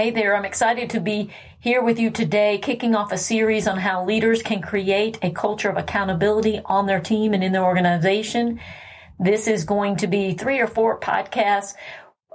Hey there, I'm excited to be here with you today, kicking off a series on how leaders can create a culture of accountability on their team and in their organization. This is going to be three or four podcasts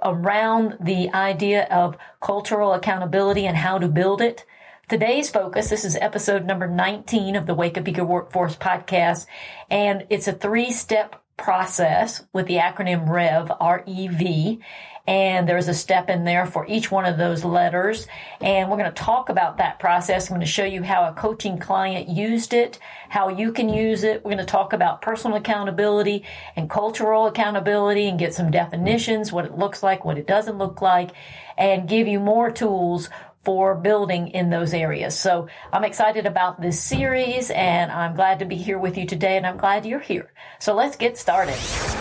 around the idea of cultural accountability and how to build it. Today's focus, this is episode number 19 of the Wake Up Eager Workforce podcast, and it's a three step process with the acronym REV, R-E-V, and there's a step in there for each one of those letters. And we're going to talk about that process. I'm going to show you how a coaching client used it, how you can use it. We're going to talk about personal accountability and cultural accountability and get some definitions, what it looks like, what it doesn't look like, and give you more tools for building in those areas. So I'm excited about this series and I'm glad to be here with you today and I'm glad you're here. So let's get started.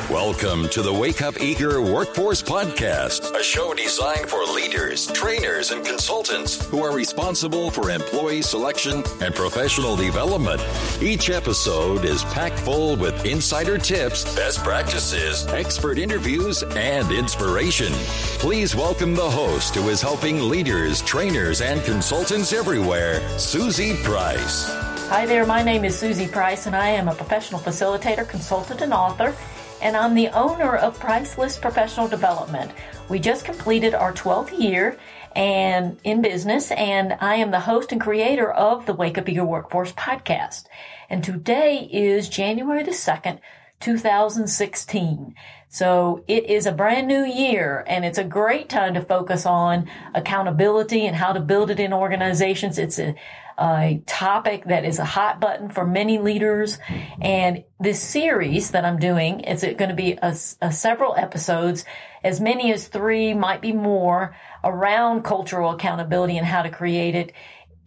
Welcome to the Wake Up Eager Workforce Podcast, a show designed for leaders, trainers, and consultants who are responsible for employee selection and professional development. Each episode is packed full with insider tips, best practices, expert interviews, and inspiration. Please welcome the host who is helping leaders, trainers, trainers and consultants everywhere, Suzie Price. Hi there, my name is Suzie Price, and I am a professional facilitator, consultant, and author, and I'm the owner of Priceless Professional Development. We just completed our 12th year and in business, and I am the host and creator of the Wake Up Eager Workforce podcast. And today is January the 2nd, 2016. So it is a brand new year and it's a great time to focus on accountability and how to build it in organizations. It's a, a topic that is a hot button for many leaders. And this series that I'm doing, is going to be a, a several episodes, as many as three, might be more around cultural accountability and how to create it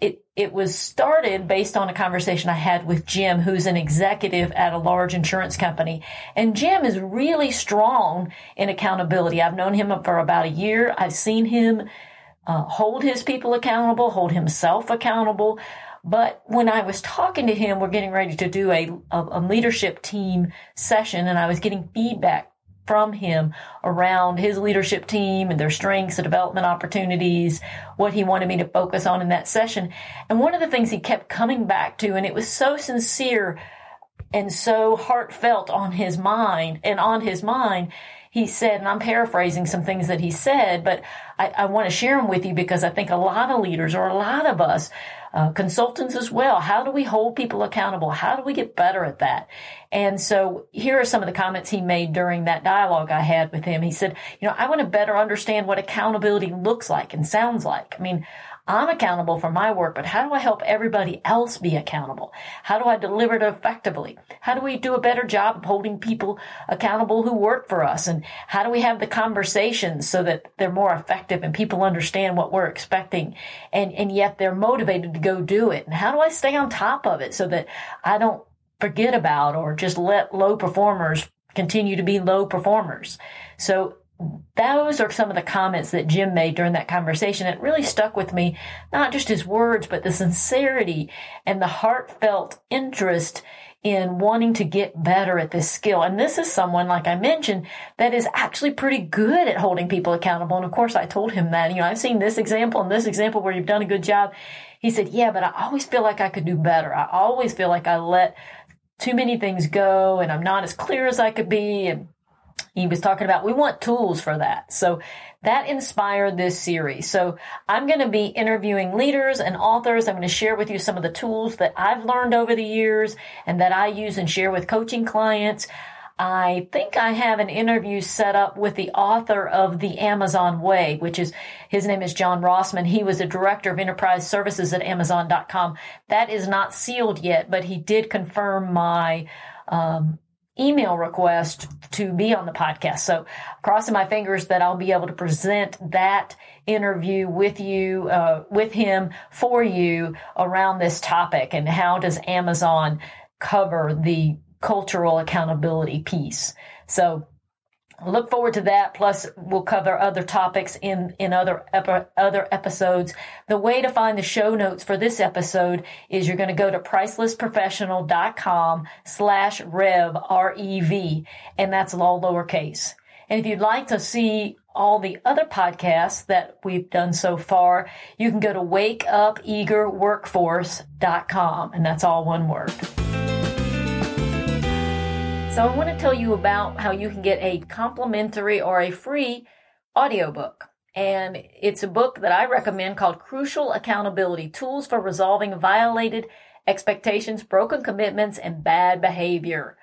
it it was started based on a conversation I had with Jim, who's an executive at a large insurance company. And Jim is really strong in accountability. I've known him for about a year. I've seen him uh, hold his people accountable, hold himself accountable. But when I was talking to him, we're getting ready to do a, a, a leadership team session, and I was getting feedback from him around his leadership team and their strengths and development opportunities, what he wanted me to focus on in that session. And one of the things he kept coming back to, and it was so sincere and so heartfelt on his mind and on his mind, he said, and I'm paraphrasing some things that he said, but I, I want to share them with you because I think a lot of leaders or a lot of us uh, consultants as well. How do we hold people accountable? How do we get better at that? And so here are some of the comments he made during that dialogue I had with him. He said, you know, I want to better understand what accountability looks like and sounds like. I mean, I'm accountable for my work, but how do I help everybody else be accountable? How do I deliver it effectively? How do we do a better job of holding people accountable who work for us? And how do we have the conversations so that they're more effective and people understand what we're expecting and, and yet they're motivated to go do it? And how do I stay on top of it so that I don't forget about or just let low performers continue to be low performers? So those are some of the comments that Jim made during that conversation. It really stuck with me, not just his words, but the sincerity and the heartfelt interest in wanting to get better at this skill. And this is someone, like I mentioned, that is actually pretty good at holding people accountable. And of course, I told him that, you know, I've seen this example and this example where you've done a good job. He said, yeah, but I always feel like I could do better. I always feel like I let too many things go and I'm not as clear as I could be. And he was talking about we want tools for that. So that inspired this series. So I'm going to be interviewing leaders and authors. I'm going to share with you some of the tools that I've learned over the years and that I use and share with coaching clients. I think I have an interview set up with the author of The Amazon Way, which is, his name is John Rossman. He was a director of enterprise services at Amazon.com. That is not sealed yet, but he did confirm my, um, email request to be on the podcast. So crossing my fingers that I'll be able to present that interview with you, uh, with him for you around this topic and how does Amazon cover the cultural accountability piece. So look forward to that. Plus, we'll cover other topics in, in other, other episodes. The way to find the show notes for this episode is you're going to go to pricelessprofessional.com slash rev, R-E-V, and that's all lowercase. And if you'd like to see all the other podcasts that we've done so far, you can go to wakeupeagerworkforce.com, and that's all one word. So I want to tell you about how you can get a complimentary or a free audiobook. And it's a book that I recommend called Crucial Accountability Tools for Resolving Violated Expectations, Broken Commitments, and Bad Behavior.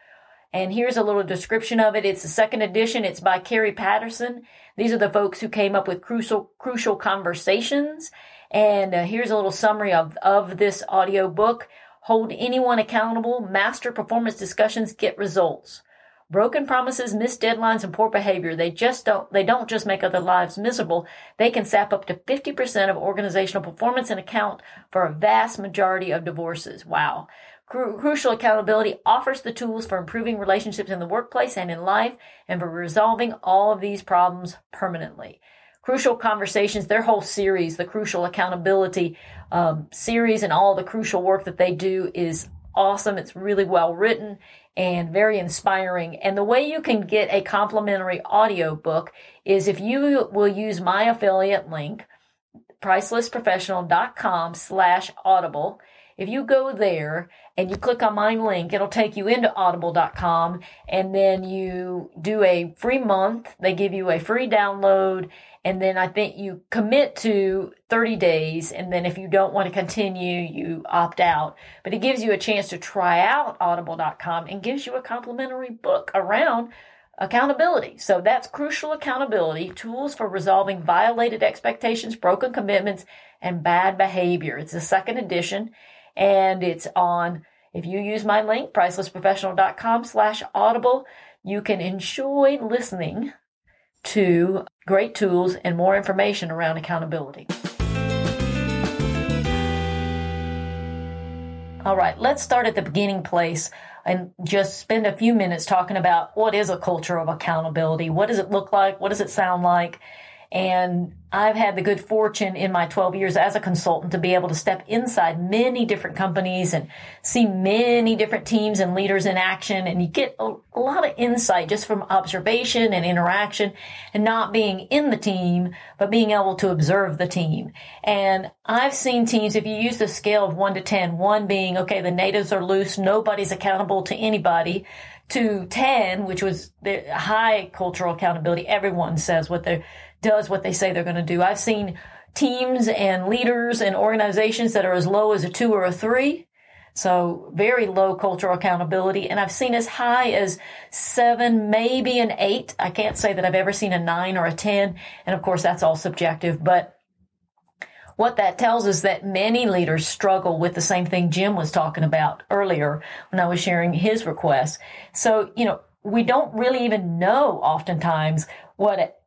And here's a little description of it. It's the second edition. It's by Kerry Patterson. These are the folks who came up with crucial, crucial conversations. And uh, here's a little summary of, of this audio book hold anyone accountable, master performance discussions, get results. Broken promises, missed deadlines, and poor behavior, they just don't, they don't just make other lives miserable. They can sap up to 50% of organizational performance and account for a vast majority of divorces. Wow. Cru- crucial accountability offers the tools for improving relationships in the workplace and in life and for resolving all of these problems permanently. Crucial Conversations, their whole series, the Crucial Accountability um, series, and all the crucial work that they do is awesome. It's really well written and very inspiring. And the way you can get a complimentary audio book is if you will use my affiliate link, pricelessprofessional.com slash audible. If you go there and you click on my link, it'll take you into audible.com and then you do a free month. They give you a free download and then I think you commit to 30 days. And then if you don't want to continue, you opt out. But it gives you a chance to try out audible.com and gives you a complimentary book around accountability. So that's crucial accountability, tools for resolving violated expectations, broken commitments, and bad behavior. It's the second edition and it's on, if you use my link, pricelessprofessional.com slash audible, you can enjoy listening to great tools and more information around accountability. All right, let's start at the beginning place and just spend a few minutes talking about what is a culture of accountability? What does it look like? What does it sound like? And I've had the good fortune in my 12 years as a consultant to be able to step inside many different companies and see many different teams and leaders in action. And you get a, a, lot of insight just from observation and interaction and not being in the team, but being able to observe the team. And I've seen teams, if you use the scale of one to 10, one being, okay, the natives are loose, nobody's accountable to anybody to 10, which was the high cultural accountability. Everyone says what they're does what they say they're going to do. I've seen teams and leaders and organizations that are as low as a two or a three. So very low cultural accountability. And I've seen as high as seven, maybe an eight. I can't say that I've ever seen a nine or a 10. And of course, that's all subjective, but what that tells us that many leaders struggle with the same thing Jim was talking about earlier when I was sharing his request. So, you know, we don't really even know oftentimes what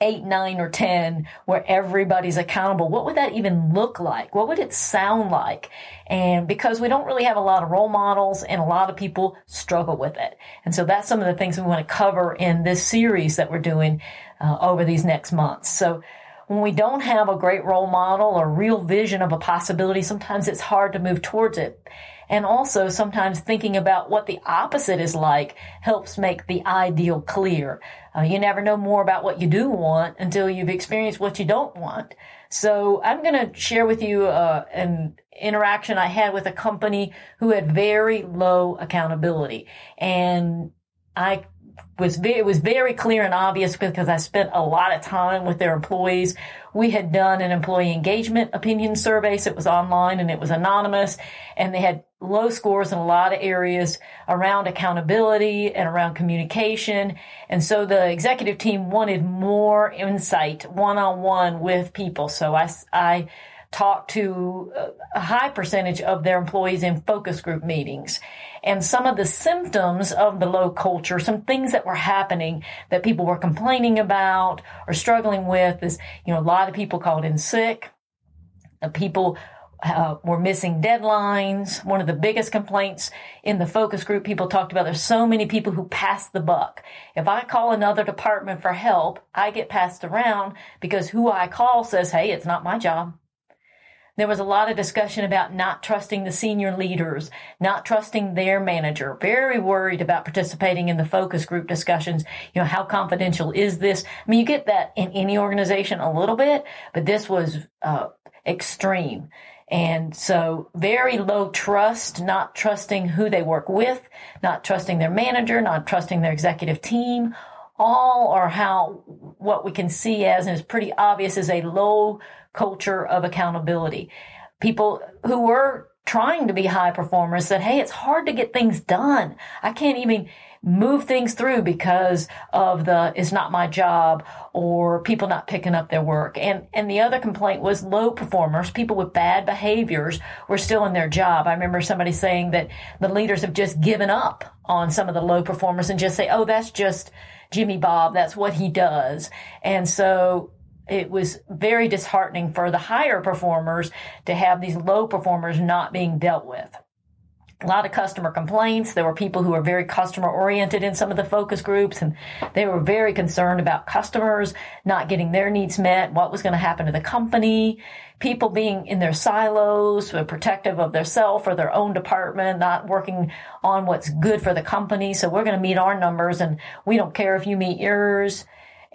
eight, nine, or 10 where everybody's accountable, what would that even look like? What would it sound like? And because we don't really have a lot of role models and a lot of people struggle with it. And so that's some of the things we want to cover in this series that we're doing uh, over these next months. So when we don't have a great role model or real vision of a possibility, sometimes it's hard to move towards it. And also sometimes thinking about what the opposite is like helps make the ideal clear. Uh, you never know more about what you do want until you've experienced what you don't want. So I'm going to share with you uh, an interaction I had with a company who had very low accountability. And I was very, it was very clear and obvious because I spent a lot of time with their employees. We had done an employee engagement opinion survey, so it was online and it was anonymous, and they had low scores in a lot of areas around accountability and around communication. And so the executive team wanted more insight one on one with people. So I, I talked to a high percentage of their employees in focus group meetings. And some of the symptoms of the low culture, some things that were happening that people were complaining about or struggling with is, you know, a lot of people called in sick. The people uh, were missing deadlines. One of the biggest complaints in the focus group people talked about there's so many people who pass the buck. If I call another department for help, I get passed around because who I call says, hey, it's not my job. there was a lot of discussion about not trusting the senior leaders, not trusting their manager, very worried about participating in the focus group discussions. You know, how confidential is this? I mean, you get that in any organization a little bit, but this was uh, extreme. And so very low trust, not trusting who they work with, not trusting their manager, not trusting their executive team, all are how what we can see as and is pretty obvious is a low culture of accountability. People who were trying to be high performers said, Hey, it's hard to get things done. I can't even move things through because of the it's not my job or people not picking up their work. And and the other complaint was low performers, people with bad behaviors were still in their job. I remember somebody saying that the leaders have just given up on some of the low performers and just say, "Oh, that's just Jimmy Bob, that's what he does." And so it was very disheartening for the higher performers to have these low performers not being dealt with. A lot of customer complaints. There were people who were very customer oriented in some of the focus groups and they were very concerned about customers not getting their needs met, what was going to happen to the company, people being in their silos, protective of their self or their own department, not working on what's good for the company. So we're going to meet our numbers and we don't care if you meet yours.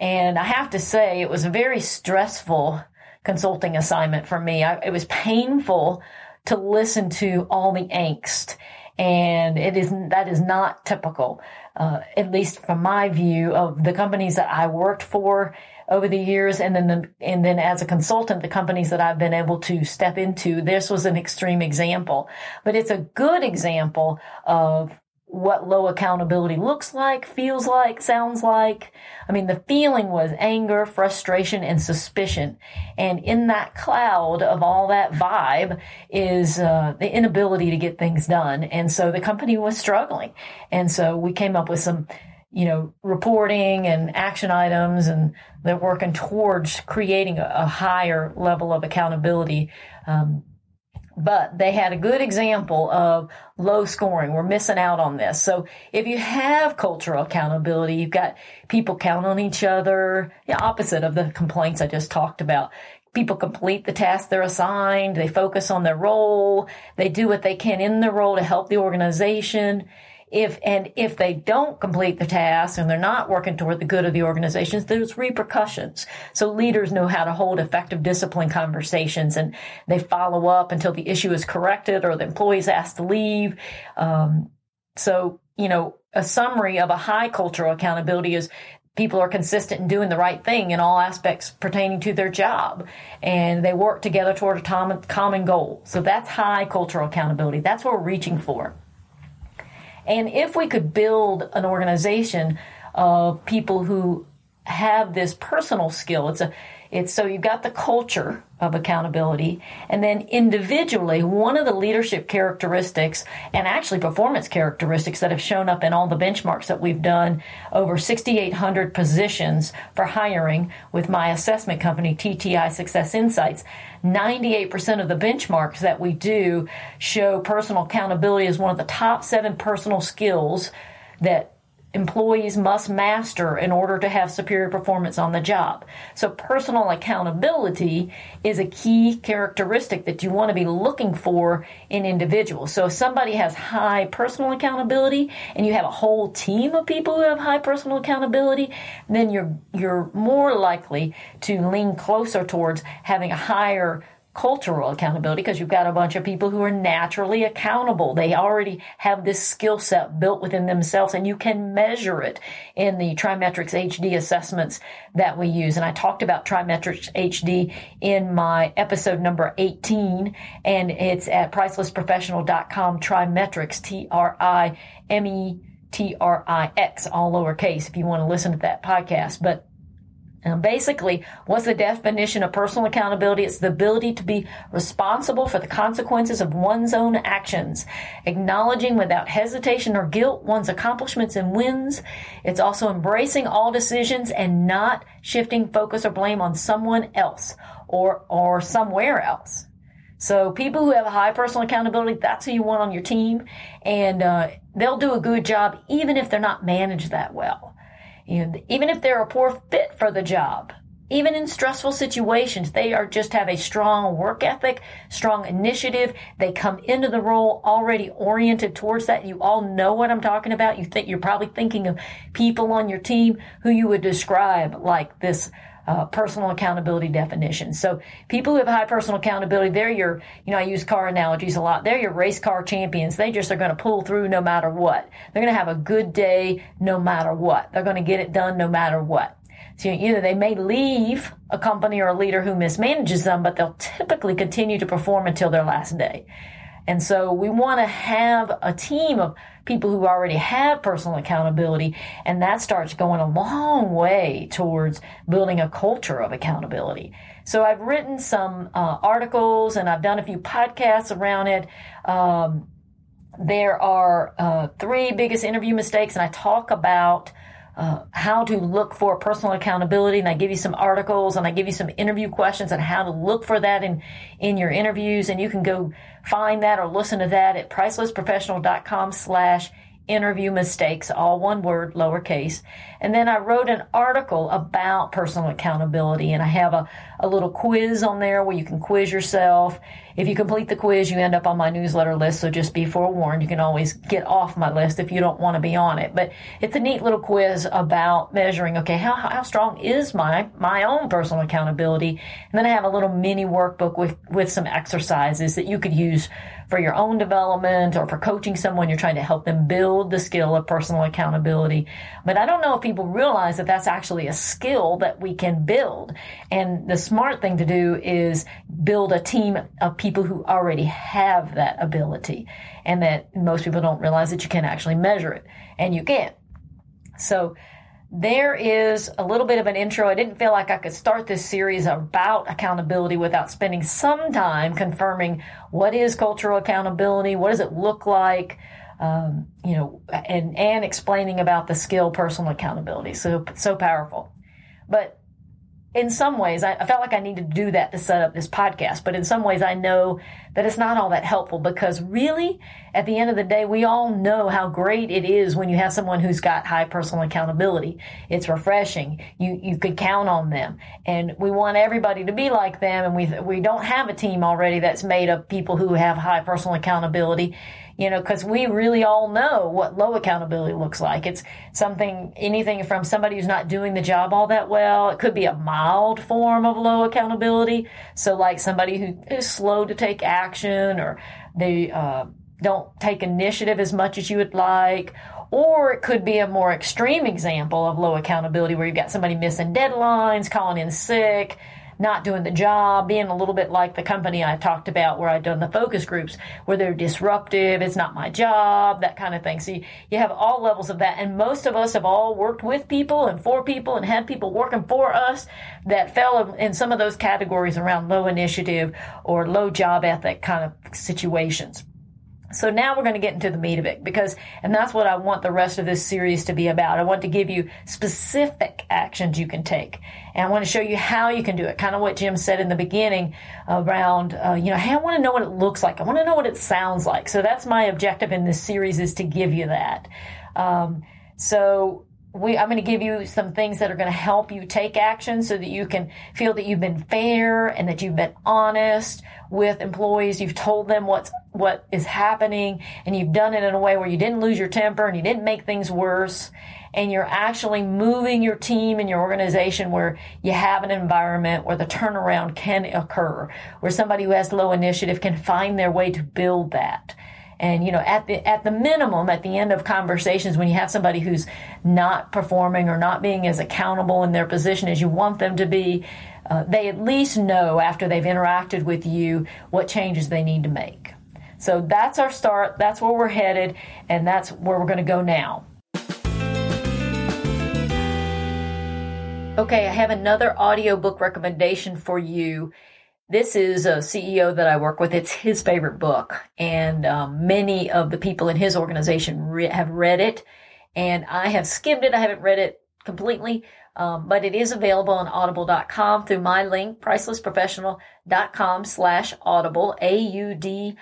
And I have to say, it was a very stressful consulting assignment for me. I, it was painful to listen to all the angst. And it is, that is not typical, uh, at least from my view of the companies that I worked for over the years. And then, the, and then as a consultant, the companies that I've been able to step into, this was an extreme example, but it's a good example of what low accountability looks like, feels like, sounds like. I mean, the feeling was anger, frustration, and suspicion. And in that cloud of all that vibe is uh, the inability to get things done. And so the company was struggling. And so we came up with some, you know, reporting and action items, and they're working towards creating a, a higher level of accountability. Um, but they had a good example of low scoring. We're missing out on this. So if you have cultural accountability, you've got people count on each other, the opposite of the complaints I just talked about. People complete the tasks they're assigned. They focus on their role. They do what they can in their role to help the organization if and if they don't complete the task and they're not working toward the good of the organizations, there's repercussions. So leaders know how to hold effective discipline conversations and they follow up until the issue is corrected or the employee is asked to leave. Um, so you know, a summary of a high cultural accountability is people are consistent in doing the right thing in all aspects pertaining to their job and they work together toward a common goal. So that's high cultural accountability. That's what we're reaching for. And if we could build an organization of people who have this personal skill, it's a it's so you've got the culture of accountability and then individually one of the leadership characteristics and actually performance characteristics that have shown up in all the benchmarks that we've done over 6800 positions for hiring with my assessment company TTI Success Insights 98% of the benchmarks that we do show personal accountability as one of the top 7 personal skills that employees must master in order to have superior performance on the job. So personal accountability is a key characteristic that you want to be looking for in individuals. So if somebody has high personal accountability and you have a whole team of people who have high personal accountability, then you're you're more likely to lean closer towards having a higher cultural accountability because you've got a bunch of people who are naturally accountable. They already have this skill set built within themselves and you can measure it in the TriMetrix HD assessments that we use. And I talked about TriMetrix HD in my episode number 18 and it's at pricelessprofessional.com TriMetrix, T-R-I-M-E T-R-I-X, all lowercase if you want to listen to that podcast. But and basically, what's the definition of personal accountability? It's the ability to be responsible for the consequences of one's own actions, acknowledging without hesitation or guilt one's accomplishments and wins. It's also embracing all decisions and not shifting focus or blame on someone else or, or somewhere else. So people who have a high personal accountability, that's who you want on your team. And, uh, they'll do a good job even if they're not managed that well. And even if they're a poor fit for the job, even in stressful situations, they are just have a strong work ethic, strong initiative. They come into the role already oriented towards that. You all know what I'm talking about. You think you're probably thinking of people on your team who you would describe like this uh, personal accountability definition. So people who have high personal accountability, they're your, you know, I use car analogies a lot. They're your race car champions. They just are going to pull through no matter what. They're going to have a good day no matter what. They're going to get it done no matter what. So either they may leave a company or a leader who mismanages them, but they'll typically continue to perform until their last day. And so we want to have a team of people who already have personal accountability, and that starts going a long way towards building a culture of accountability. So I've written some uh, articles and I've done a few podcasts around it. Um, there are uh, three biggest interview mistakes, and I talk about uh, how to look for personal accountability. And I give you some articles and I give you some interview questions on how to look for that in, in your interviews. And you can go find that or listen to that at pricelessprofessional.com slash interview mistakes, all one word, lowercase. And then I wrote an article about personal accountability and I have a, a little quiz on there where you can quiz yourself. If you complete the quiz, you end up on my newsletter list. So just be forewarned. You can always get off my list if you don't want to be on it. But it's a neat little quiz about measuring, okay, how, how strong is my, my own personal accountability? And then I have a little mini workbook with, with some exercises that you could use for your own development or for coaching someone. You're trying to help them build the skill of personal accountability. But I don't know if people realize that that's actually a skill that we can build. And the smart thing to do is build a team of people who already have that ability and that most people don't realize that you can actually measure it and you can. So there is a little bit of an intro. I didn't feel like I could start this series about accountability without spending some time confirming what is cultural accountability, what does it look like, um, you know, and and explaining about the skill personal accountability. So so powerful. But in some ways, I, I, felt like I needed to do that to set up this podcast. But in some ways, I know that it's not all that helpful because really, at the end of the day, we all know how great it is when you have someone who's got high personal accountability. It's refreshing. You you could count on them, and we want everybody to be like them. And we we don't have a team already that's made of people who have high personal accountability you know, because we really all know what low accountability looks like. It's something, anything from somebody who's not doing the job all that well. It could be a mild form of low accountability. So, like somebody who is slow to take action or they uh, don't take initiative as much as you would like. Or it could be a more extreme example of low accountability where you've got somebody missing deadlines, calling in sick, not doing the job, being a little bit like the company I talked about where I'd done the focus groups, where they're disruptive, it's not my job, that kind of thing. So you, you have all levels of that. And most of us have all worked with people and for people and had people working for us that fell in some of those categories around low initiative or low job ethic kind of situations. So now we're going to get into the meat of it because, and that's what I want the rest of this series to be about. I want to give you specific actions you can take. And I want to show you how you can do it. Kind of what Jim said in the beginning around, uh, you know, hey, I want to know what it looks like. I want to know what it sounds like. So that's my objective in this series is to give you that. Um, so we, I'm going to give you some things that are going to help you take action so that you can feel that you've been fair and that you've been honest with employees. You've told them what's, what is happening and you've done it in a way where you didn't lose your temper and you didn't make things worse. And you're actually moving your team and your organization where you have an environment where the turnaround can occur, where somebody who has low initiative can find their way to build that. And, you know, at the, at the minimum, at the end of conversations, when you have somebody who's not performing or not being as accountable in their position as you want them to be, uh, they at least know after they've interacted with you what changes they need to make. So that's our start. That's where we're headed, and that's where we're going to go now. Okay, I have another audiobook recommendation for you. This is a CEO that I work with. It's his favorite book, and um, many of the people in his organization re- have read it. And I have skimmed it. I haven't read it completely, um, but it is available on audible.com through my link, pricelessprofessional.com slash audible, A-U-D-I-B-L-E.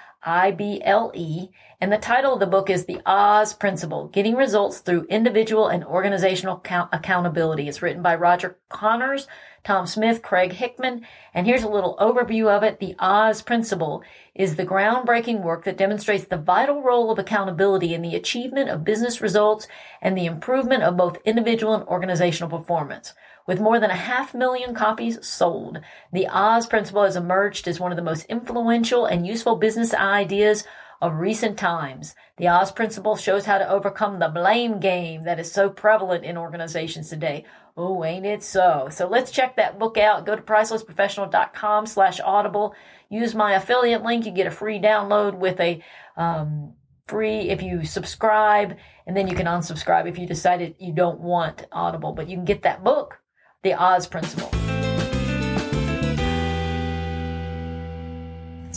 And the title of the book is The Oz Principle, Getting Results Through Individual and Organizational Account- Accountability. It's written by Roger Connors, Tom Smith, Craig Hickman. And here's a little overview of it. The Oz Principle is the groundbreaking work that demonstrates the vital role of accountability in the achievement of business results and the improvement of both individual and organizational performance. With more than a half million copies sold, the Oz Principle has emerged as one of the most influential and useful business ideas of recent times. The Oz Principle shows how to overcome the blame game that is so prevalent in organizations today. Oh, ain't it so? So let's check that book out. Go to pricelessprofessional.com slash audible. Use my affiliate link. You get a free download with a, um, free if you subscribe and then you can unsubscribe if you decided you don't want audible but you can get that book the Oz Principle.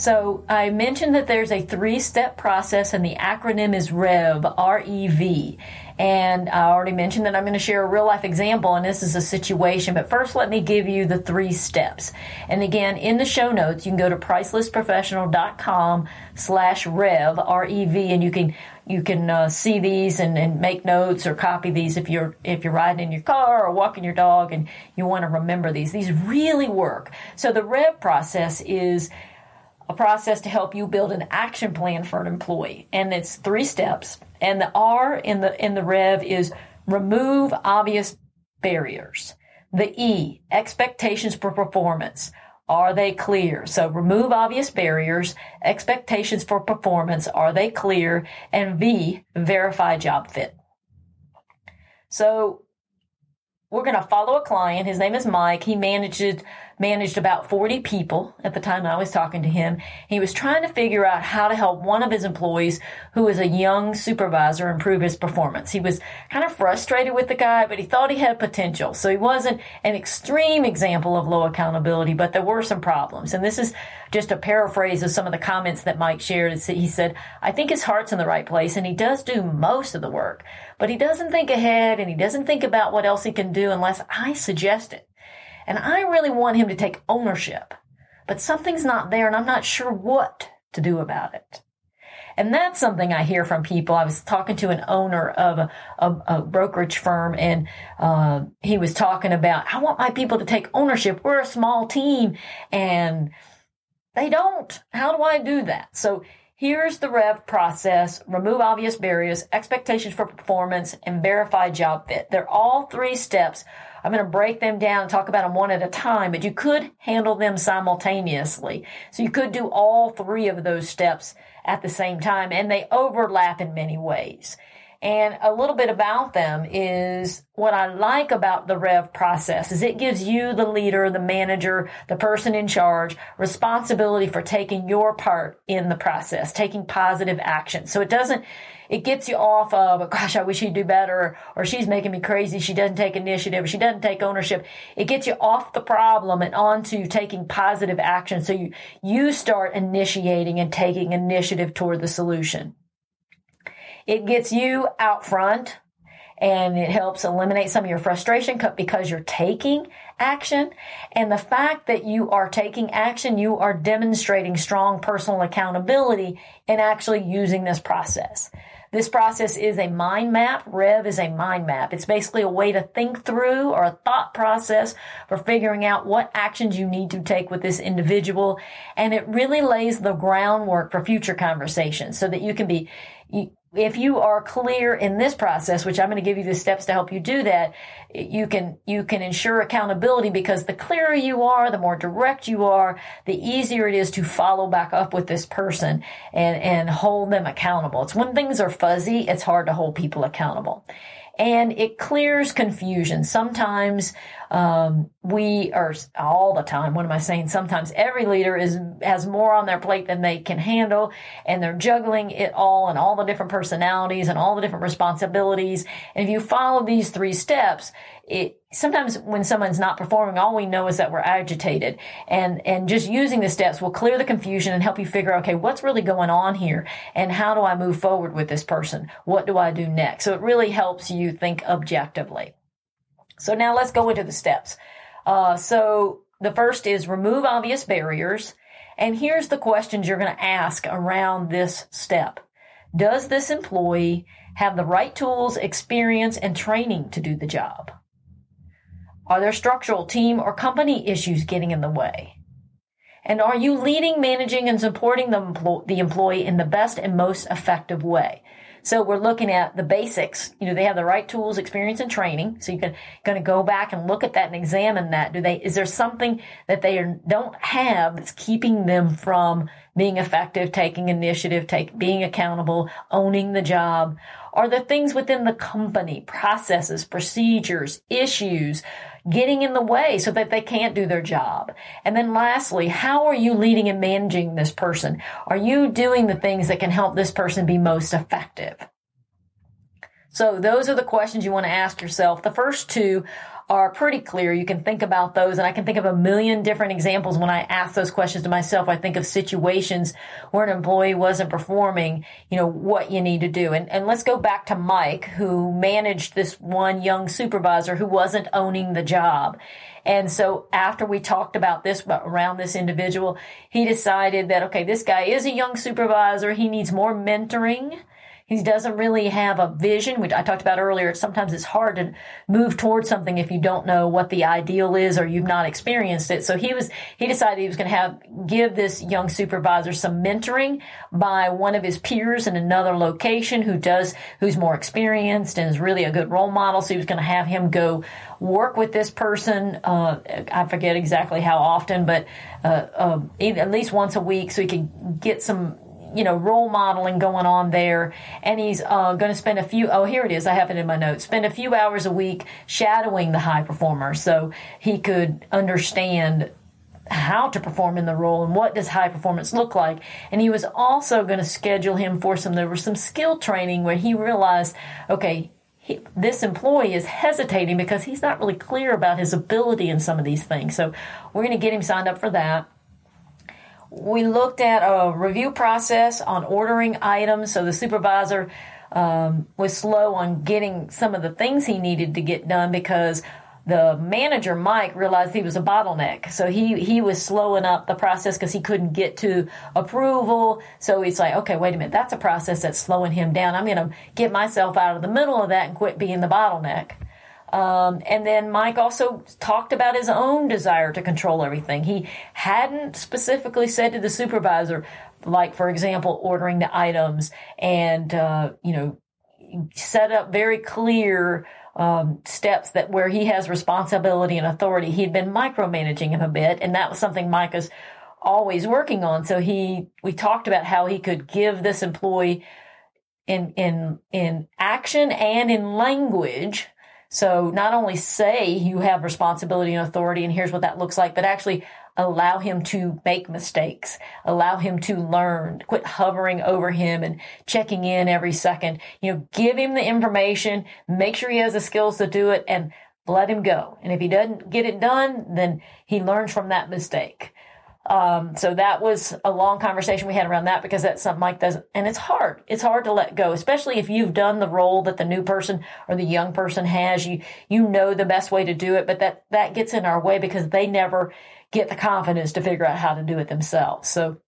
So I mentioned that there's a three-step process and the acronym is REV, R-E-V. And I already mentioned that I'm going to share a real life example and this is a situation, but first let me give you the three steps. And again, in the show notes, you can go to pricelessprofessional.com slash rev, R-E-V, and you can, you can uh, see these and, and make notes or copy these if you're, if you're riding in your car or walking your dog and you want to remember these. These really work. So the rev process is a process to help you build an action plan for an employee. And it's three steps. And the R in the, in the rev is remove obvious barriers. The E, expectations for performance. Are they clear? So remove obvious barriers, expectations for performance. Are they clear? And V, verify job fit. So we're going to follow a client. His name is Mike. He managed managed about 40 people at the time I was talking to him. He was trying to figure out how to help one of his employees who was a young supervisor improve his performance. He was kind of frustrated with the guy, but he thought he had potential. So he wasn't an extreme example of low accountability, but there were some problems. And this is just a paraphrase of some of the comments that Mike shared. He said, I think his heart's in the right place and he does do most of the work, but he doesn't think ahead and he doesn't think about what else he can do unless I suggest it. And I really want him to take ownership, but something's not there and I'm not sure what to do about it. And that's something I hear from people. I was talking to an owner of a, a, a brokerage firm and, uh, he was talking about, I want my people to take ownership. We're a small team and they don't. How do I do that? So here's the rev process. Remove obvious barriers, expectations for performance, and verify job fit. They're all three steps I'm going to break them down and talk about them one at a time, but you could handle them simultaneously. So you could do all three of those steps at the same time and they overlap in many ways. And a little bit about them is what I like about the REV process is it gives you, the leader, the manager, the person in charge, responsibility for taking your part in the process, taking positive action. So it doesn't, it gets you off of, gosh, I wish he'd do better, or she's making me crazy, she doesn't take initiative, she doesn't take ownership. It gets you off the problem and onto taking positive action. So you, you start initiating and taking initiative toward the solution. It gets you out front and it helps eliminate some of your frustration because you're taking action. And the fact that you are taking action, you are demonstrating strong personal accountability in actually using this process. This process is a mind map. Rev is a mind map. It's basically a way to think through or a thought process for figuring out what actions you need to take with this individual. And it really lays the groundwork for future conversations so that you can be, if you are clear in this process, which I'm going to give you the steps to help you do that, you can, you can ensure accountability because the clearer you are, the more direct you are, the easier it is to follow back up with this person and, and hold them accountable. It's when things are fuzzy, it's hard to hold people accountable and it clears confusion. Sometimes um, we are all the time. What am I saying? Sometimes every leader is has more on their plate than they can handle, and they're juggling it all and all the different personalities and all the different responsibilities. And if you follow these three steps, it sometimes when someone's not performing, all we know is that we're agitated, and and just using the steps will clear the confusion and help you figure, okay, what's really going on here, and how do I move forward with this person? What do I do next? So it really helps you think objectively. So now let's go into the steps. Uh, so the first is remove obvious barriers. And here's the questions you're going to ask around this step. Does this employee have the right tools, experience, and training to do the job? Are there structural team or company issues getting in the way? And are you leading, managing, and supporting the, the employee in the best and most effective way? So we're looking at the basics. You know, they have the right tools, experience, and training. So you can going to go back and look at that and examine that. Do they? Is there something that they don't have that's keeping them from being effective, taking initiative, take being accountable, owning the job? Are there things within the company, processes, procedures, issues? Getting in the way so that they can't do their job? And then lastly, how are you leading and managing this person? Are you doing the things that can help this person be most effective? So those are the questions you want to ask yourself. The first two are pretty clear. You can think about those and I can think of a million different examples when I ask those questions to myself. I think of situations where an employee wasn't performing, you know, what you need to do. And, and let's go back to Mike who managed this one young supervisor who wasn't owning the job. And so after we talked about this around this individual, he decided that, okay, this guy is a young supervisor. He needs more mentoring. He doesn't really have a vision, which I talked about earlier. Sometimes it's hard to move towards something if you don't know what the ideal is or you've not experienced it. So he was, he decided he was going to have, give this young supervisor some mentoring by one of his peers in another location who does, who's more experienced and is really a good role model. So he was going to have him go work with this person. Uh, I forget exactly how often, but uh, uh, at least once a week, so he could get some you know, role modeling going on there. And he's uh, going to spend a few, oh, here it is. I have it in my notes. Spend a few hours a week shadowing the high performer so he could understand how to perform in the role and what does high performance look like. And he was also going to schedule him for some, there was some skill training where he realized, okay, he, this employee is hesitating because he's not really clear about his ability in some of these things. So we're going to get him signed up for that. We looked at a review process on ordering items. So the supervisor um, was slow on getting some of the things he needed to get done because the manager Mike realized he was a bottleneck, so he he was slowing up the process because he couldn't get to approval. So he's like, okay, wait a minute, that's a process that's slowing him down. I'm going to get myself out of the middle of that and quit being the bottleneck. Um, and then Mike also talked about his own desire to control everything. He hadn't specifically said to the supervisor, like, for example, ordering the items and, uh, you know, set up very clear um, steps that where he has responsibility and authority. He'd been micromanaging him a bit, and that was something Mike is always working on. So he, we talked about how he could give this employee in in in action and in language so not only say you have responsibility and authority and here's what that looks like, but actually allow him to make mistakes, allow him to learn, quit hovering over him and checking in every second. You know, give him the information, make sure he has the skills to do it and let him go. And if he doesn't get it done, then he learns from that mistake. Um, so that was a long conversation we had around that because that's something Mike doesn't, and it's hard. It's hard to let go, especially if you've done the role that the new person or the young person has. You, you know the best way to do it, but that, that gets in our way because they never get the confidence to figure out how to do it themselves. So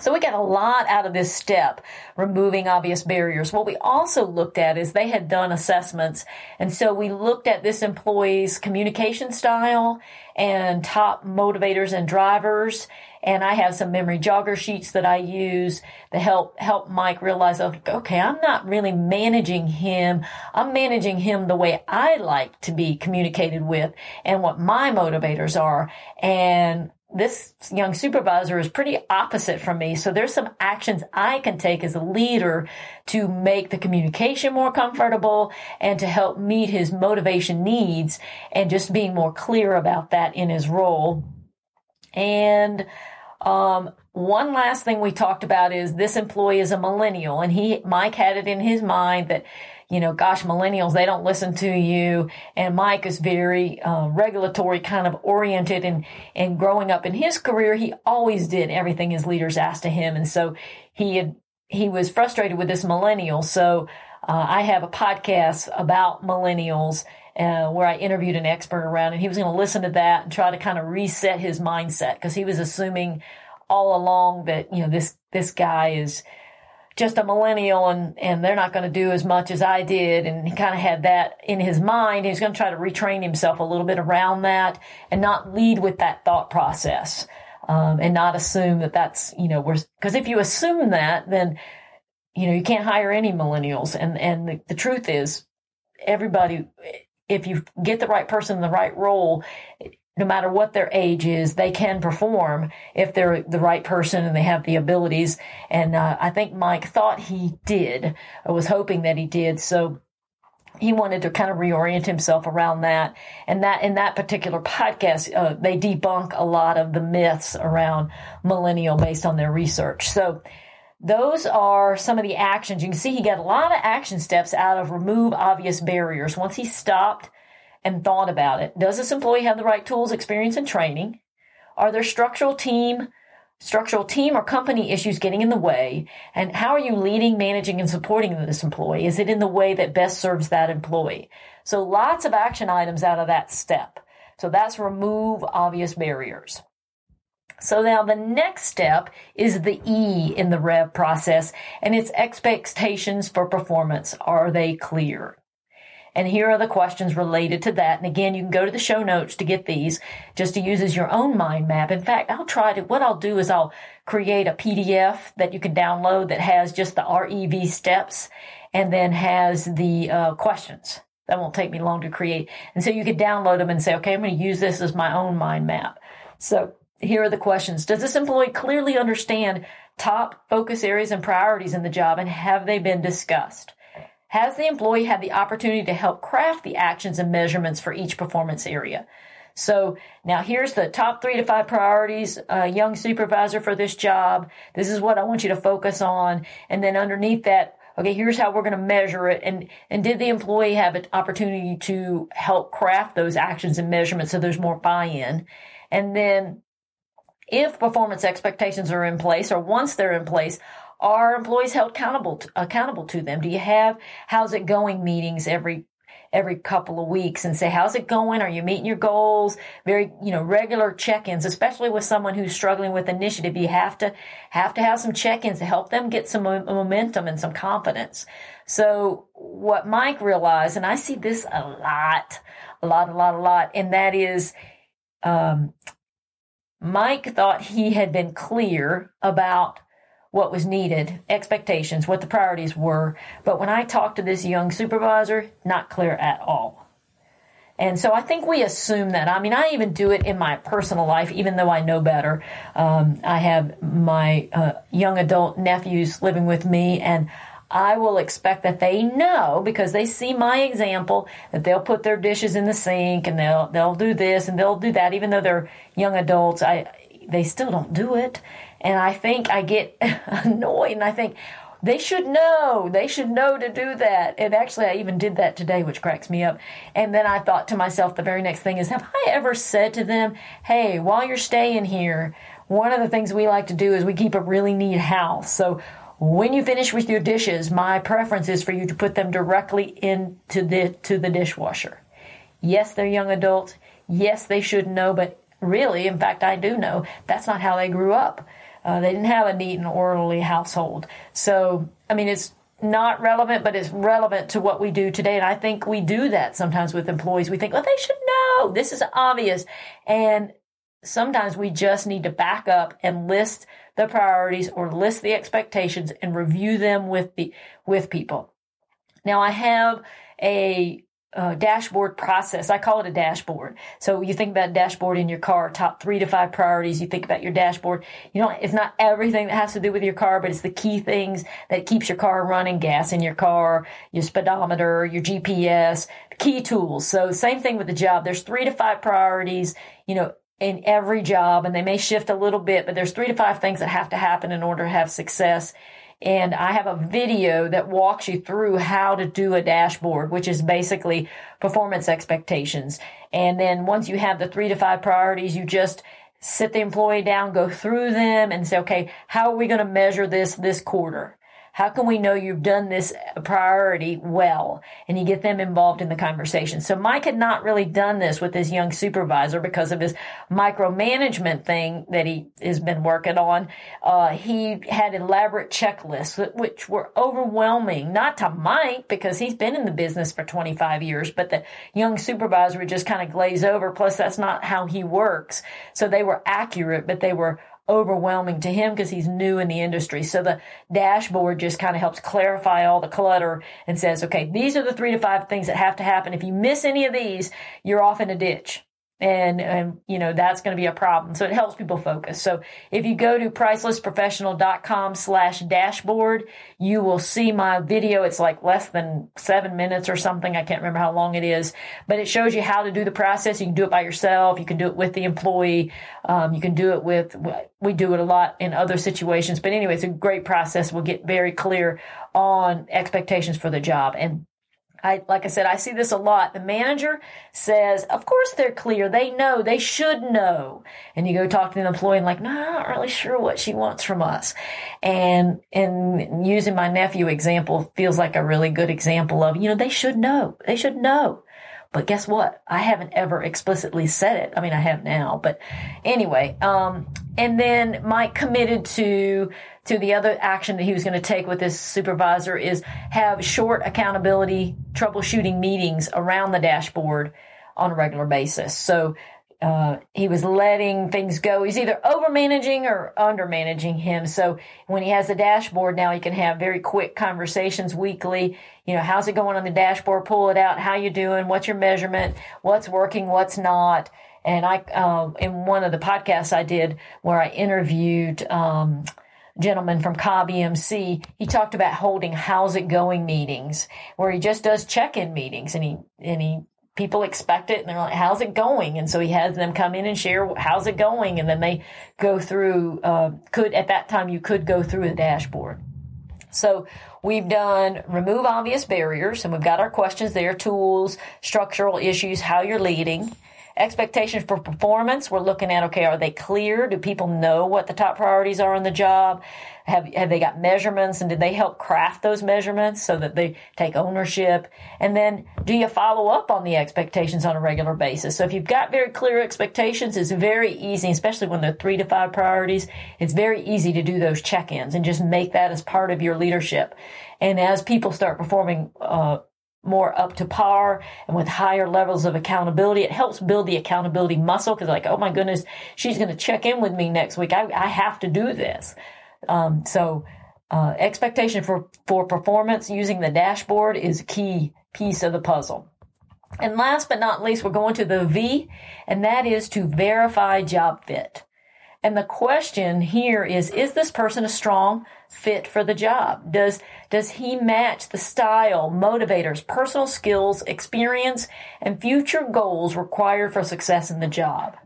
so we got a lot out of this step, removing obvious barriers. What we also looked at is they had done assessments. And so we looked at this employee's communication style and top motivators and drivers. And I have some memory jogger sheets that I use to help, help Mike realize, oh, okay, I'm not really managing him. I'm managing him the way I like to be communicated with and what my motivators are. And this young supervisor is pretty opposite from me. So there's some actions I can take as a leader to make the communication more comfortable and to help meet his motivation needs and just being more clear about that in his role. And, um, one last thing we talked about is this employee is a millennial and he, Mike had it in his mind that you know, gosh, millennials, they don't listen to you. And Mike is very uh, regulatory kind of oriented and, and growing up in his career, he always did everything his leaders asked of him. And so he had, he was frustrated with this millennial. So uh, I have a podcast about millennials uh, where I interviewed an expert around, and he was going to listen to that and try to kind of reset his mindset because he was assuming all along that you know this this guy is just a millennial and and they're not going to do as much as I did, and he kind of had that in his mind. He's going to try to retrain himself a little bit around that and not lead with that thought process. Um, and not assume that that's you know because if you assume that then you know you can't hire any millennials and and the, the truth is everybody if you get the right person in the right role, no matter what their age is, they can perform if they're the right person and they have the abilities. And uh, I think Mike thought he did. I was hoping that he did. So he wanted to kind of reorient himself around that. And that in that particular podcast, uh, they debunk a lot of the myths around millennial based on their research. So those are some of the actions. You can see he got a lot of action steps out of remove obvious barriers. Once he stopped and thought about it, does this employee have the right tools, experience, and training? Are there structural team, structural team or company issues getting in the way? And how are you leading, managing, and supporting this employee? Is it in the way that best serves that employee? So lots of action items out of that step. So that's remove obvious barriers. So now the next step is the E in the REV process and its expectations for performance. Are they clear? And here are the questions related to that. And again, you can go to the show notes to get these just to use as your own mind map. In fact, I'll try to, what I'll do is I'll create a PDF that you can download that has just the REV steps and then has the uh, questions. That won't take me long to create. And so you could download them and say, okay, I'm going to use this as my own mind map. So here are the questions. Does this employee clearly understand top focus areas and priorities in the job and have they been discussed? Has the employee had the opportunity to help craft the actions and measurements for each performance area? So now here's the top three to five priorities, uh, young supervisor for this job. This is what I want you to focus on. And then underneath that, okay, here's how we're going to measure it. And, and did the employee have an opportunity to help craft those actions and measurements so there's more buy-in? And then if performance expectations are in place or once they're in place, are employees held accountable to, accountable to them? Do you have how's it going meetings every every couple of weeks and say how's it going? Are you meeting your goals? Very you know regular check-ins, especially with someone who's struggling with initiative. You have to have to have some check-ins to help them get some momentum and some confidence. So what Mike realized, and I see this a lot, a lot, a lot, a lot, and that is. Um, Mike thought he had been clear about what was needed, expectations, what the priorities were. But when I talked to this young supervisor, not clear at all. And so I think we assume that. I mean, I even do it in my personal life, even though I know better. Um, I have my uh, young adult nephews living with me, and I will expect that they know because they see my example that they'll put their dishes in the sink and they'll they'll do this and they'll do that even though they're young adults I they still don't do it and I think I get annoyed and I think they should know they should know to do that and actually I even did that today which cracks me up and then I thought to myself the very next thing is have I ever said to them hey while you're staying here one of the things we like to do is we keep a really neat house so when you finish with your dishes, my preference is for you to put them directly into the to the dishwasher. Yes, they're young adults. Yes, they should know, but really, in fact, I do know that's not how they grew up. Uh, they didn't have a neat and orderly household. So, I mean, it's not relevant, but it's relevant to what we do today. And I think we do that sometimes with employees. We think, well, they should know. This is obvious. And sometimes we just need to back up and list the priorities or list the expectations and review them with the with people. Now I have a uh, dashboard process. I call it a dashboard. So you think about dashboard in your car, top three to five priorities. You think about your dashboard. You know, it's not everything that has to do with your car, but it's the key things that keeps your car running, gas in your car, your speedometer, your GPS, key tools. So same thing with the job. There's three to five priorities. You know, in every job and they may shift a little bit, but there's three to five things that have to happen in order to have success. And I have a video that walks you through how to do a dashboard, which is basically performance expectations. And then once you have the three to five priorities, you just sit the employee down, go through them and say, okay, how are we going to measure this this quarter? How can we know you've done this priority well? And you get them involved in the conversation. So Mike had not really done this with his young supervisor because of his micromanagement thing that he has been working on. Uh, he had elaborate checklists, which were overwhelming, not to Mike because he's been in the business for 25 years, but the young supervisor would just kind of glaze over. Plus, that's not how he works. So they were accurate, but they were overwhelming to him because he's new in the industry. So the dashboard just kind of helps clarify all the clutter and says, okay, these are the three to five things that have to happen. If you miss any of these, you're off in a ditch and, and you know that's going to be a problem. So it helps people focus. So if you go to pricelessprofessional.com slash dashboard you will see my video. It's like less than seven minutes or something. I can't remember how long it is but it shows you how to do the process. You can do it by yourself. You can do it with the employee. Um, you can do it with we do it a lot in other situations. But anyway it's a great process. We'll get very clear on expectations for the job. And I, like I said, I see this a lot. The manager says, of course they're clear. They know. They should know. And you go talk to the employee and like, no, I'm not really sure what she wants from us. And, and using my nephew example feels like a really good example of, you know, they should know. They should know. But guess what? I haven't ever explicitly said it. I mean, I have now, but anyway, um, and then Mike committed to to the other action that he was going to take with his supervisor is have short accountability troubleshooting meetings around the dashboard on a regular basis. So uh, he was letting things go. He's either over managing or under managing him. So when he has the dashboard now, he can have very quick conversations weekly. You know, how's it going on the dashboard? Pull it out. How you doing? What's your measurement? What's working? What's not? And I, uh, in one of the podcasts I did where I interviewed, um, gentleman from Cobb EMC, he talked about holding how's it going meetings where he just does check-in meetings and he, and he, people expect it and they're like, how's it going? And so he has them come in and share how's it going. And then they go through, uh, could, at that time you could go through the dashboard. So we've done remove obvious barriers and we've got our questions there, tools, structural issues, how you're leading. Expectations for performance, we're looking at, okay, are they clear? Do people know what the top priorities are in the job? Have, have they got measurements and did they help craft those measurements so that they take ownership? And then do you follow up on the expectations on a regular basis? So if you've got very clear expectations, it's very easy, especially when they're three to five priorities, it's very easy to do those check-ins and just make that as part of your leadership. And as people start performing, uh, more up to par and with higher levels of accountability. It helps build the accountability muscle because like, oh my goodness, she's going to check in with me next week. I, I have to do this. Um, so, uh, expectation for, for performance using the dashboard is a key piece of the puzzle. And last but not least, we're going to the V, and that is to verify job fit. And the question here is, is this person a strong fit for the job? Does, does he match the style, motivators, personal skills, experience, and future goals required for success in the job?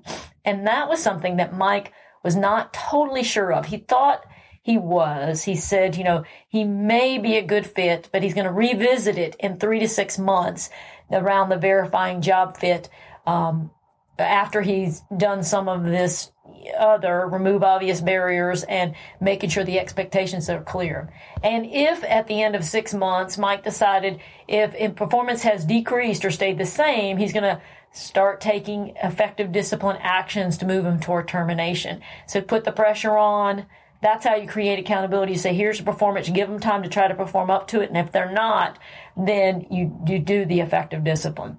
And that was something that Mike was not totally sure of. He thought he was. He said, you know, he may be a good fit, but he's going to revisit it in three to six months around the verifying job fit. Um, after he's done some of this other, remove obvious barriers and making sure the expectations are clear. And if at the end of six months, Mike decided if performance has decreased or stayed the same, he's going to start taking effective discipline actions to move him toward termination. So put the pressure on. That's how you create accountability. You say, here's the performance. You give them time to try to perform up to it. And if they're not, then you, you do the effective discipline.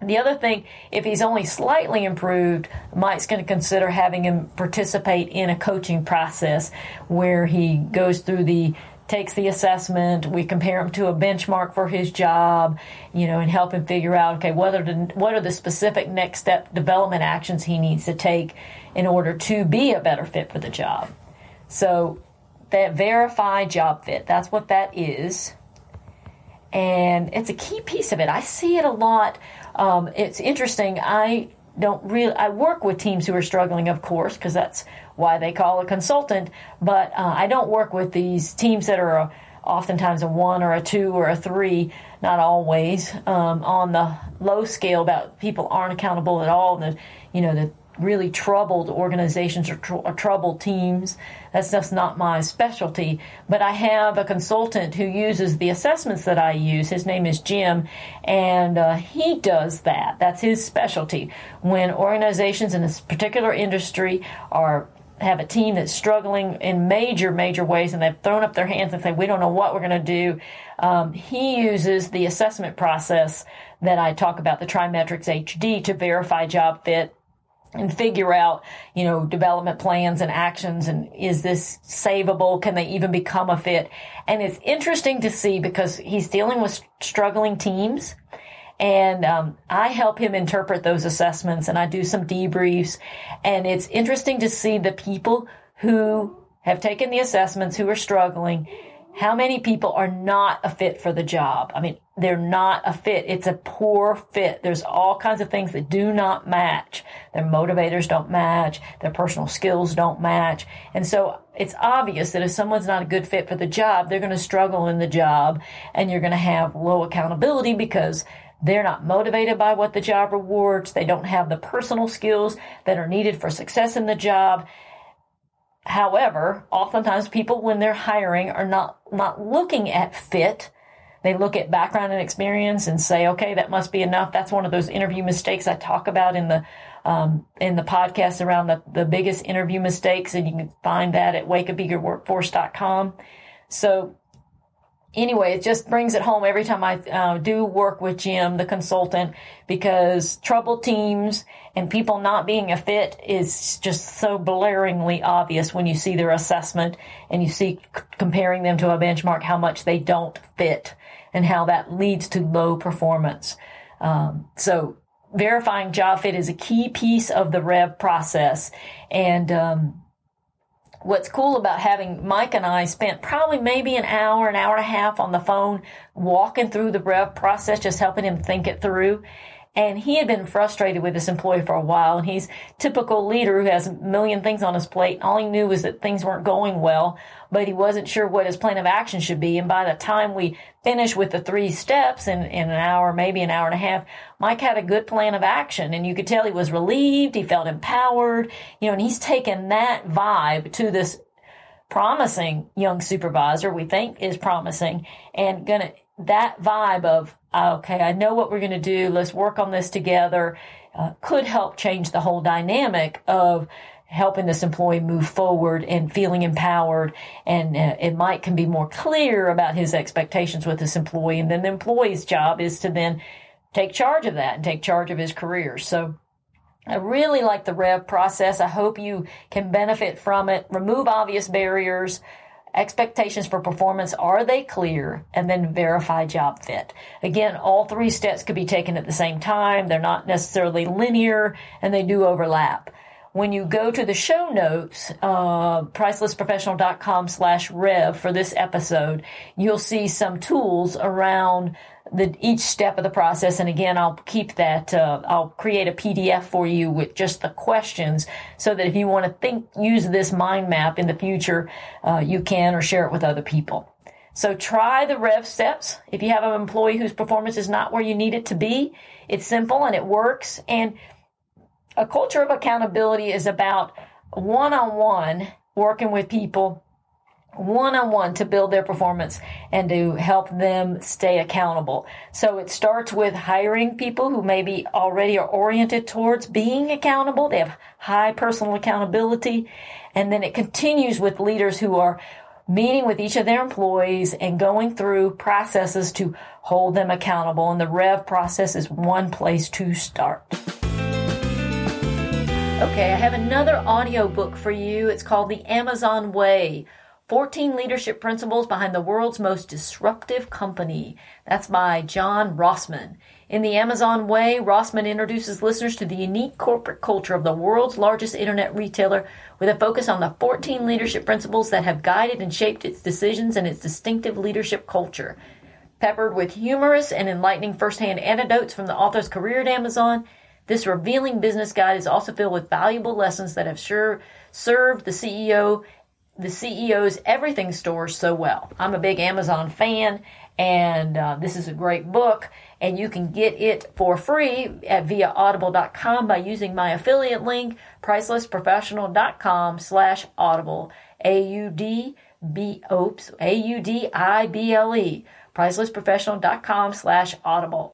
The other thing, if he's only slightly improved, Mike's going to consider having him participate in a coaching process where he goes through the takes the assessment, we compare him to a benchmark for his job, you know, and help him figure out okay, whether to, what are the specific next step development actions he needs to take in order to be a better fit for the job. So that verify job fit, that's what that is. And it's a key piece of it. I see it a lot um, it's interesting. I don't really. I work with teams who are struggling, of course, because that's why they call a consultant. But uh, I don't work with these teams that are a, oftentimes a one or a two or a three. Not always um, on the low scale about people aren't accountable at all. The you know the really troubled organizations or, tr- or, troubled teams. That's just not my specialty. But I have a consultant who uses the assessments that I use. His name is Jim, and uh, he does that. That's his specialty. When organizations in a particular industry are have a team that's struggling in major, major ways, and they've thrown up their hands and say, "We don't know what we're going to do." Um, he uses the assessment process that I talk about, the TriMetrix HD, to verify job fit and figure out, you know, development plans and actions and is this savable? Can they even become a fit? And it's interesting to see because he's dealing with struggling teams and um, I help him interpret those assessments and I do some debriefs and it's interesting to see the people who have taken the assessments who are struggling how many people are not a fit for the job? I mean, they're not a fit. It's a poor fit. There's all kinds of things that do not match. Their motivators don't match. Their personal skills don't match. And so it's obvious that if someone's not a good fit for the job, they're going to struggle in the job and you're going to have low accountability because they're not motivated by what the job rewards. They don't have the personal skills that are needed for success in the job. However, oftentimes people, when they're hiring, are not, not looking at fit. They look at background and experience and say, okay, that must be enough. That's one of those interview mistakes I talk about in the, um, in the podcast around the, the biggest interview mistakes. And you can find that at wakeupeagerworkforce.com. So anyway, it just brings it home every time I uh, do work with Jim, the consultant, because troubled teams and people not being a fit is just so blaringly obvious when you see their assessment and you see c- comparing them to a benchmark how much they don't fit and how that leads to low performance. Um, so verifying job fit is a key piece of the rev process and um, what's cool about having Mike and I spent probably maybe an hour, an hour and a half on the phone walking through the rev process, just helping him think it through. And he had been frustrated with this employee for a while. And he's typical leader who has a million things on his plate. and All he knew was that things weren't going well, but he wasn't sure what his plan of action should be. And by the time we finished with the three steps in, in an hour, maybe an hour and a half, Mike had a good plan of action. And you could tell he was relieved. He felt empowered, you know, and he's taken that vibe to this promising young supervisor we think is promising and gonna that vibe of okay i know what we're to do let's work on this together uh, could help change the whole dynamic of helping this employee move forward and feeling empowered. And uh, might can be more clear about his expectations with this employee. And then the employee's job is to then take charge of that and take charge of his career. So I really like the REV process. I hope you can benefit from it. Remove obvious barriers. Expectations for performance are they clear? And then verify job fit. Again all three steps could be taken at the same time. They're not necessarily linear and they do overlap when you go to the show notes uh, pricelessprofessional.com slash rev for this episode you'll see some tools around the each step of the process. And again, I'll keep that. Uh, I'll create a PDF for you with just the questions, so that if you want to think, use this mind map in the future, uh, you can or share it with other people. So try the rev steps. If you have an employee whose performance is not where you need it to be, it's simple and it works. And a culture of accountability is about one on one working with people one on one to build their performance and to help them stay accountable. So it starts with hiring people who maybe already are oriented towards being accountable. They have high personal accountability. And then it continues with leaders who are meeting with each of their employees and going through processes to hold them accountable. And the REV process is one place to start. Okay, I have another audio book for you. It's called The Amazon Way 14 Leadership Principles Behind the World's Most Disruptive Company. That's by John Rossman. In the Amazon Way, Rossman introduces listeners to the unique corporate culture of the world's largest internet retailer with a focus on the 14 leadership principles that have guided and shaped its decisions and its distinctive leadership culture. Peppered with humorous and enlightening firsthand anecdotes from the author's career at Amazon, this revealing business guide is also filled with valuable lessons that have sure served the CEO the CEO's everything store so well. I'm a big Amazon fan And uh, this is a great book, and you can get it for free at via audible.com by using my affiliate link, pricelessprofessional.com slash audible. A-U-D-B, oops, A-U-D-I-B-L-E, pricelessprofessional.com slash audible.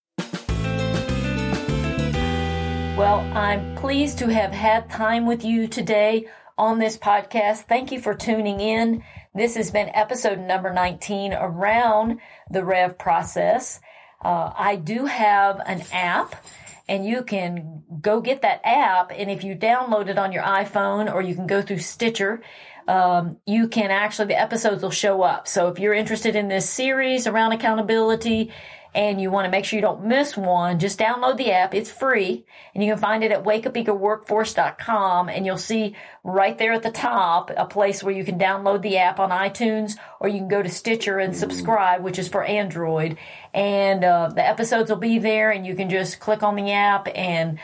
Well, I'm pleased to have had time with you today on this podcast. Thank you for tuning in. This has been episode number 19 around the Rev process. Uh, I do have an app and you can go get that app. And if you download it on your iPhone or you can go through Stitcher, um, you can actually, the episodes will show up. So if you're interested in this series around accountability, and you want to make sure you don't miss one, just download the app. It's free and you can find it at wakeupeagerworkforce.com and you'll see right there at the top a place where you can download the app on iTunes or you can go to Stitcher and subscribe, which is for Android. And uh, the episodes will be there and you can just click on the app and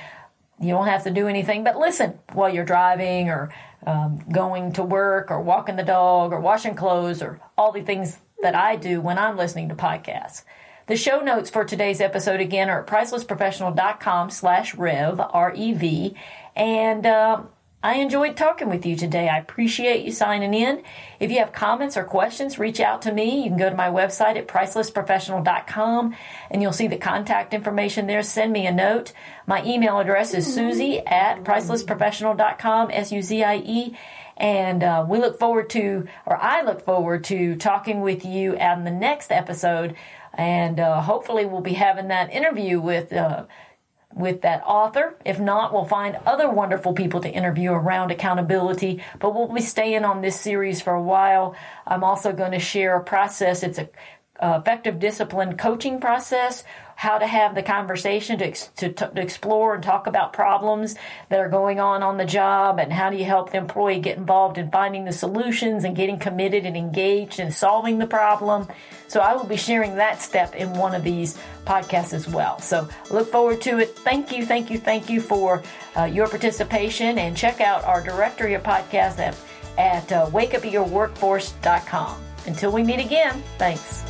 you don't have to do anything but listen while you're driving or um, going to work or walking the dog or washing clothes or all the things that I do when I'm listening to podcasts. The show notes for today's episode again are at pricelessprofessional.com slash rev, R-E-V. And uh, I enjoyed talking with you today. I appreciate you signing in. If you have comments or questions, reach out to me. You can go to my website at pricelessprofessional.com and you'll see the contact information there. Send me a note. My email address is suzie at pricelessprofessional.com, S-U-Z-I-E. And uh, we look forward to, or I look forward to talking with you on the next episode and uh, hopefully we'll be having that interview with uh, with that author. If not, we'll find other wonderful people to interview around accountability. But we'll be staying on this series for a while. I'm also going to share a process. It's a effective discipline coaching process how to have the conversation to, to, to, explore and talk about problems that are going on on the job and how do you help the employee get involved in finding the solutions and getting committed and engaged in solving the problem. So I will be sharing that step in one of these podcasts as well. So look forward to it. Thank you, thank you, thank you for uh, your participation and check out our directory of podcasts at, at uh, wakeupeagerworkforce.com. Until we meet again, thanks.